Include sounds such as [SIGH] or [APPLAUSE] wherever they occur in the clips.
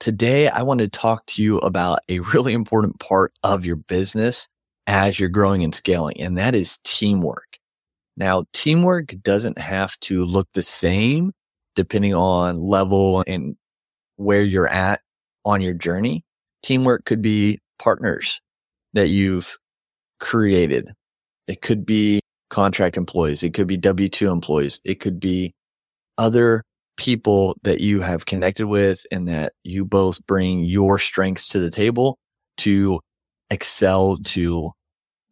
Today, I want to talk to you about a really important part of your business as you're growing and scaling, and that is teamwork. Now, teamwork doesn't have to look the same depending on level and where you're at on your journey. Teamwork could be partners that you've created. It could be contract employees. It could be W 2 employees. It could be other people that you have connected with and that you both bring your strengths to the table to excel, to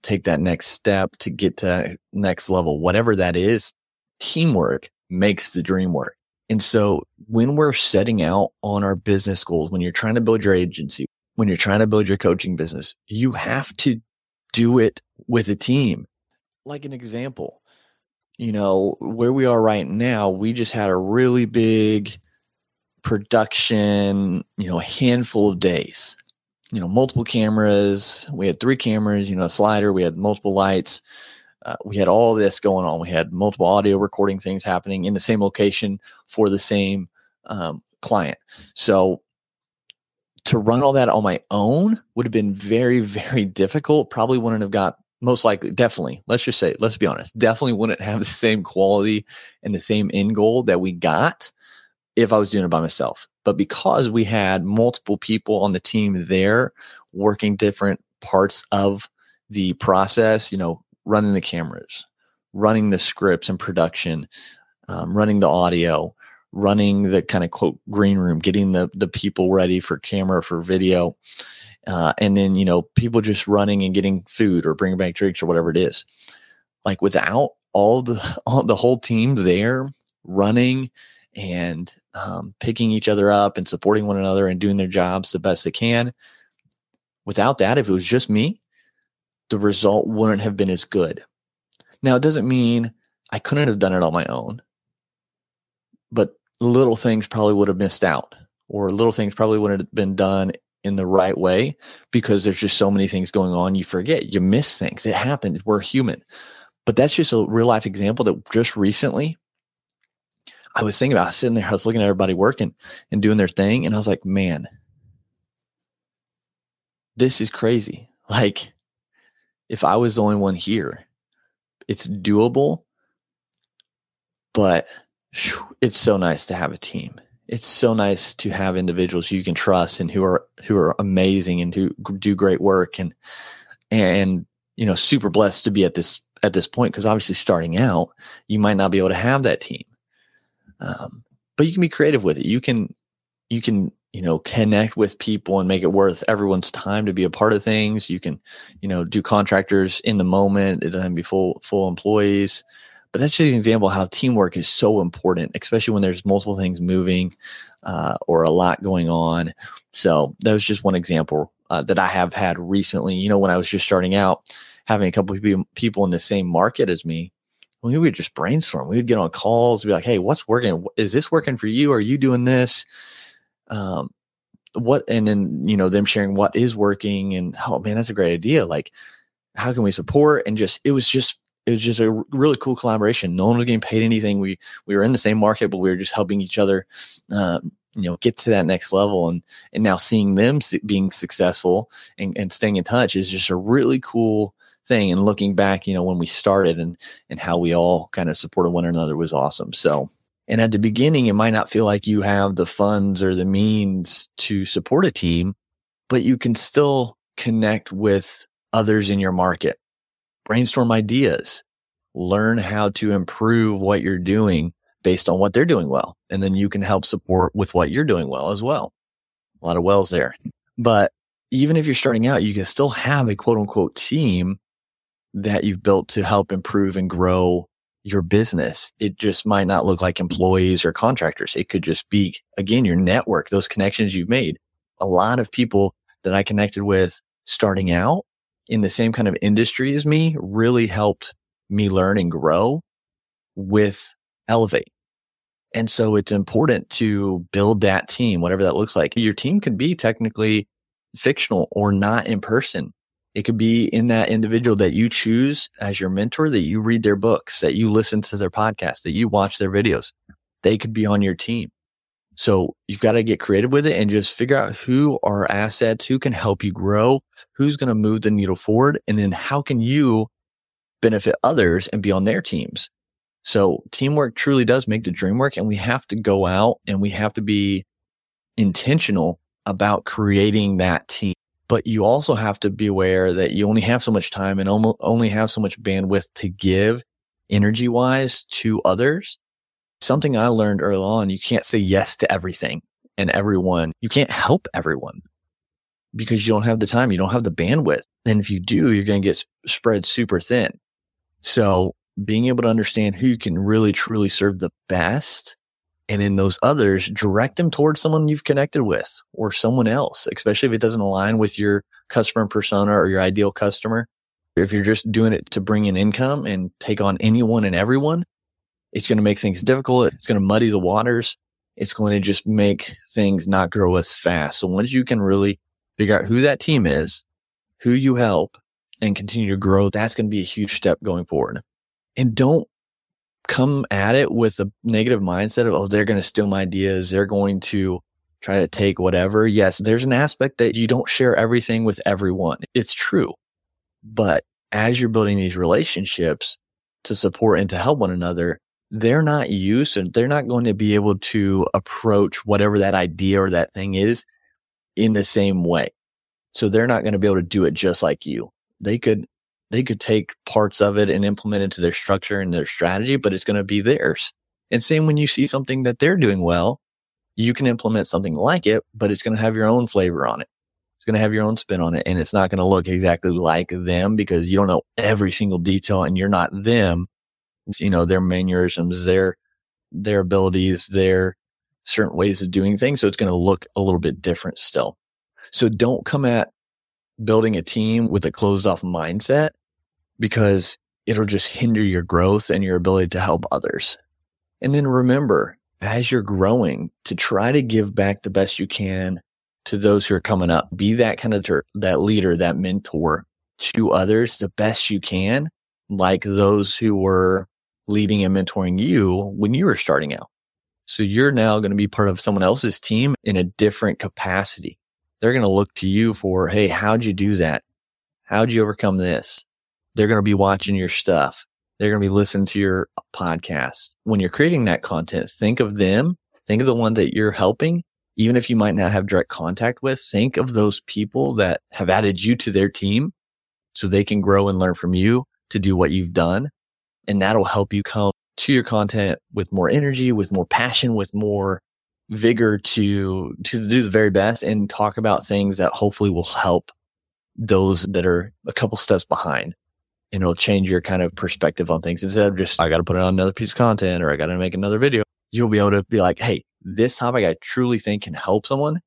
take that next step, to get to that next level, whatever that is. Teamwork makes the dream work. And so when we're setting out on our business goals, when you're trying to build your agency, when you're trying to build your coaching business, you have to do it with a team like an example, you know, where we are right now, we just had a really big production, you know, a handful of days, you know, multiple cameras. We had three cameras, you know, a slider, we had multiple lights. Uh, we had all this going on. We had multiple audio recording things happening in the same location for the same um, client. So to run all that on my own would have been very, [LAUGHS] very difficult. Probably wouldn't have got most likely, definitely, let's just say, let's be honest, definitely wouldn't have [LAUGHS] the same quality and the same end goal that we got if I was doing it by myself. But because we had multiple people on the team there working different parts of the process, you know, running the cameras, running the scripts and production, um, running the audio, running the kind of quote green room, getting the the people ready for camera for video, uh, and then you know people just running and getting food or bringing back drinks or whatever it is. Like without all the [LAUGHS] all the whole team there running and um, picking each other up and supporting one another and doing their jobs the best they can without that if it was just me the result wouldn't have been as good. Now it doesn't mean i couldn't have done it on my own but little things probably would have missed out or little things probably wouldn't have been done in the right way because there's just so many things going on. You forget, you miss things. It happened. We're human. But that's just a real life example that just recently I was thinking about I was sitting there, I was looking at everybody working and doing their thing. And I was like, man, this is crazy. [LAUGHS] Like, if I was the only one here, it's doable, but it's so nice to have a team it's so nice to have individuals you can trust and who are who are amazing and who do great work and and you know super blessed to be at this at this point because obviously starting out you might not be able to have that team. Um, but you can be creative with it. You can you can you know connect with people and make it worth everyone's time to be a part of things. You can you know do contractors in the moment. It doesn't be full full employees but that's just an example how teamwork is so important, especially when there's multiple things moving uh, or a lot going on. So that was just one example uh, that I have had recently. You know, when I was just starting out, having a couple people in the same market as me, we would just brainstorm. We would get on calls, be like, "Hey, what's working? Is this working for you? Are you doing this?" Um, what and then you know them sharing what is working and oh man that's a great idea like how can we support and just it was just it was just a really cool collaboration. No one was getting paid anything. We we were in the same market, but we were just helping each other, um, you know, get to that next level. And and now seeing them being successful and, and staying in touch is just a really cool thing. And looking back, you know, when we started and and how we all kind of supported one another was awesome. So. And at the beginning, it might not feel like you have the funds or the means to support a team, but you can still connect with others in your market brainstorm ideas, learn how to improve what you're doing based on what they're doing well. And then you can help support with what you're doing well as well. A lot of wells there. But even if you're starting out, you can still have a quote unquote team that you've built to help improve and grow your business. It just might not look like employees or contractors. It could just be, again, your network, those connections you've made. a lot of people that I connected with starting out in the same kind of industry as me really helped me learn and grow with Elevate. And so it's important to build that team, whatever that looks like. Your team could be technically fictional or not in person. It could be in that individual that you choose as your mentor, that you read their books, that you listen to their podcasts, that you watch their videos. They could be on your team. So you've got to get creative with it and just figure out who are assets, who can help you grow, who's going to move the needle forward. And then how can you benefit others and be on their teams? So teamwork truly does make the dream work. And we have to go out and we have to be intentional about creating that team. But you also have to be aware that you only have so much time and only have so much bandwidth to give energy wise to others something I learned early on, you can't say yes to everything and everyone. You can't help everyone because you don't have the time. You don't have the bandwidth. And if you do, you're going to get spread super thin. So being able to understand who you can really truly serve the best and in those others, direct them towards someone you've connected with or someone else, especially if it doesn't align with your customer persona or your ideal customer. If you're just doing it to bring in income and take on anyone and everyone, it's going to make things difficult. It's going to muddy the waters. It's going to just make things not grow as fast. So once you can really figure out who that team is, who you help and continue to grow, that's going to be a huge step going forward. And don't come at it with a negative mindset of, oh, they're going to steal my ideas. They're going to try to take whatever. Yes, there's an aspect that you don't share everything with everyone. It's true. But as you're building these relationships to support and to help one another, they're not used and they're not going to be able to approach whatever that idea or that thing is in the same way. So they're not going to be able to do it just like you. They could, they could take parts of it and implement it to their structure and their strategy, but it's going to be theirs. And same when you see something that they're doing well, you can implement something like it, but it's going to have your own flavor on it. It's going to have your own spin on it and it's not going to look exactly like them because you don't know every single detail and you're not them you know, their mannerisms, their, their abilities, their certain ways of doing things. So it's going to look a little bit different still. So don't come at building a team with a closed off mindset because it'll just hinder your growth and your ability to help others. And then remember, as you're growing, to try to give back the best you can to those who are coming up. Be that kind of ter- that leader, that mentor to others the best you can, like those who were leading and mentoring you when you were starting out. So you're now going to be part of someone else's team in a different capacity. They're going to look to you for, Hey, how'd you do that? How'd you overcome this? They're going to be watching your stuff. They're going to be listening to your podcast. When you're creating that content, think of them. Think of the one that you're helping. Even if you might not have direct contact with, think of those people that have added you to their team so they can grow and learn from you to do what you've done and that'll help you come to your content with more energy, with more passion, with more vigor to, to do the very best and talk about things that hopefully will help those that are a couple steps behind. And it'll change your kind of perspective on things instead of just, I got to put on another piece of content or I got to make another video. You'll be able to be like, Hey, this topic I truly think can help someone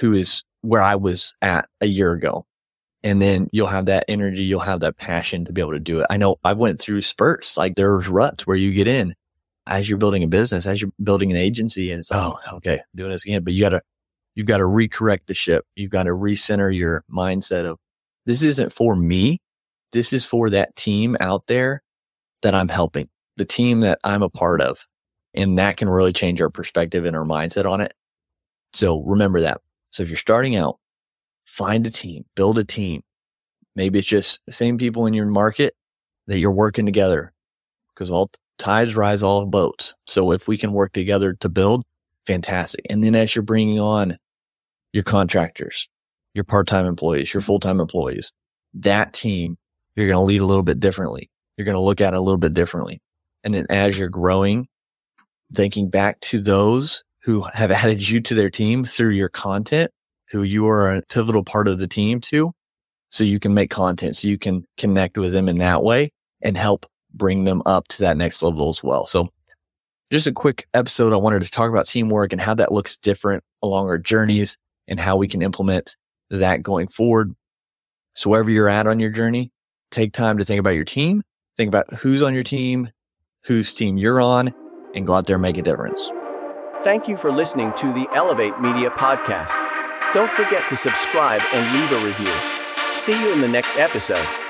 who is where I was at a year ago and then you'll have that energy you'll have that passion to be able to do it. I know i went through spurts like there's ruts where you get in as you're building a business as you're building an agency and it's oh okay doing this again. But you gotta you've got to recorrect the ship. You've got to recenter your mindset of this isn't for me. This is for that team out there that i'm helping the team that i'm a part of. And that can really change our perspective and our mindset on it. So remember that. So if you're starting out find a team, build a team. Maybe it's just the same people in your market that you're working together because all tides rise all boats. So if we can work together to build, fantastic. And then as you're bringing on your contractors, your part-time employees, your full-time employees, that team, you're going to lead a little bit differently. You're going to look at it a little bit differently. And then as you're growing, thinking back to those who have [LAUGHS] added you to their team through your content who you are a pivotal part of the team to. So you can make content, so you can connect with them in that way and help bring them up to that next level as well. So just a quick episode. I wanted to talk about teamwork and how that looks different along our journeys. and how we can implement that going forward. So wherever you're at on your journey, take time to think about your team, think about who's on your team, whose team you're on, and go out there and make a difference. Thank you for listening to the Elevate Media Podcast. Don't forget to subscribe and leave a review. See you in the next episode.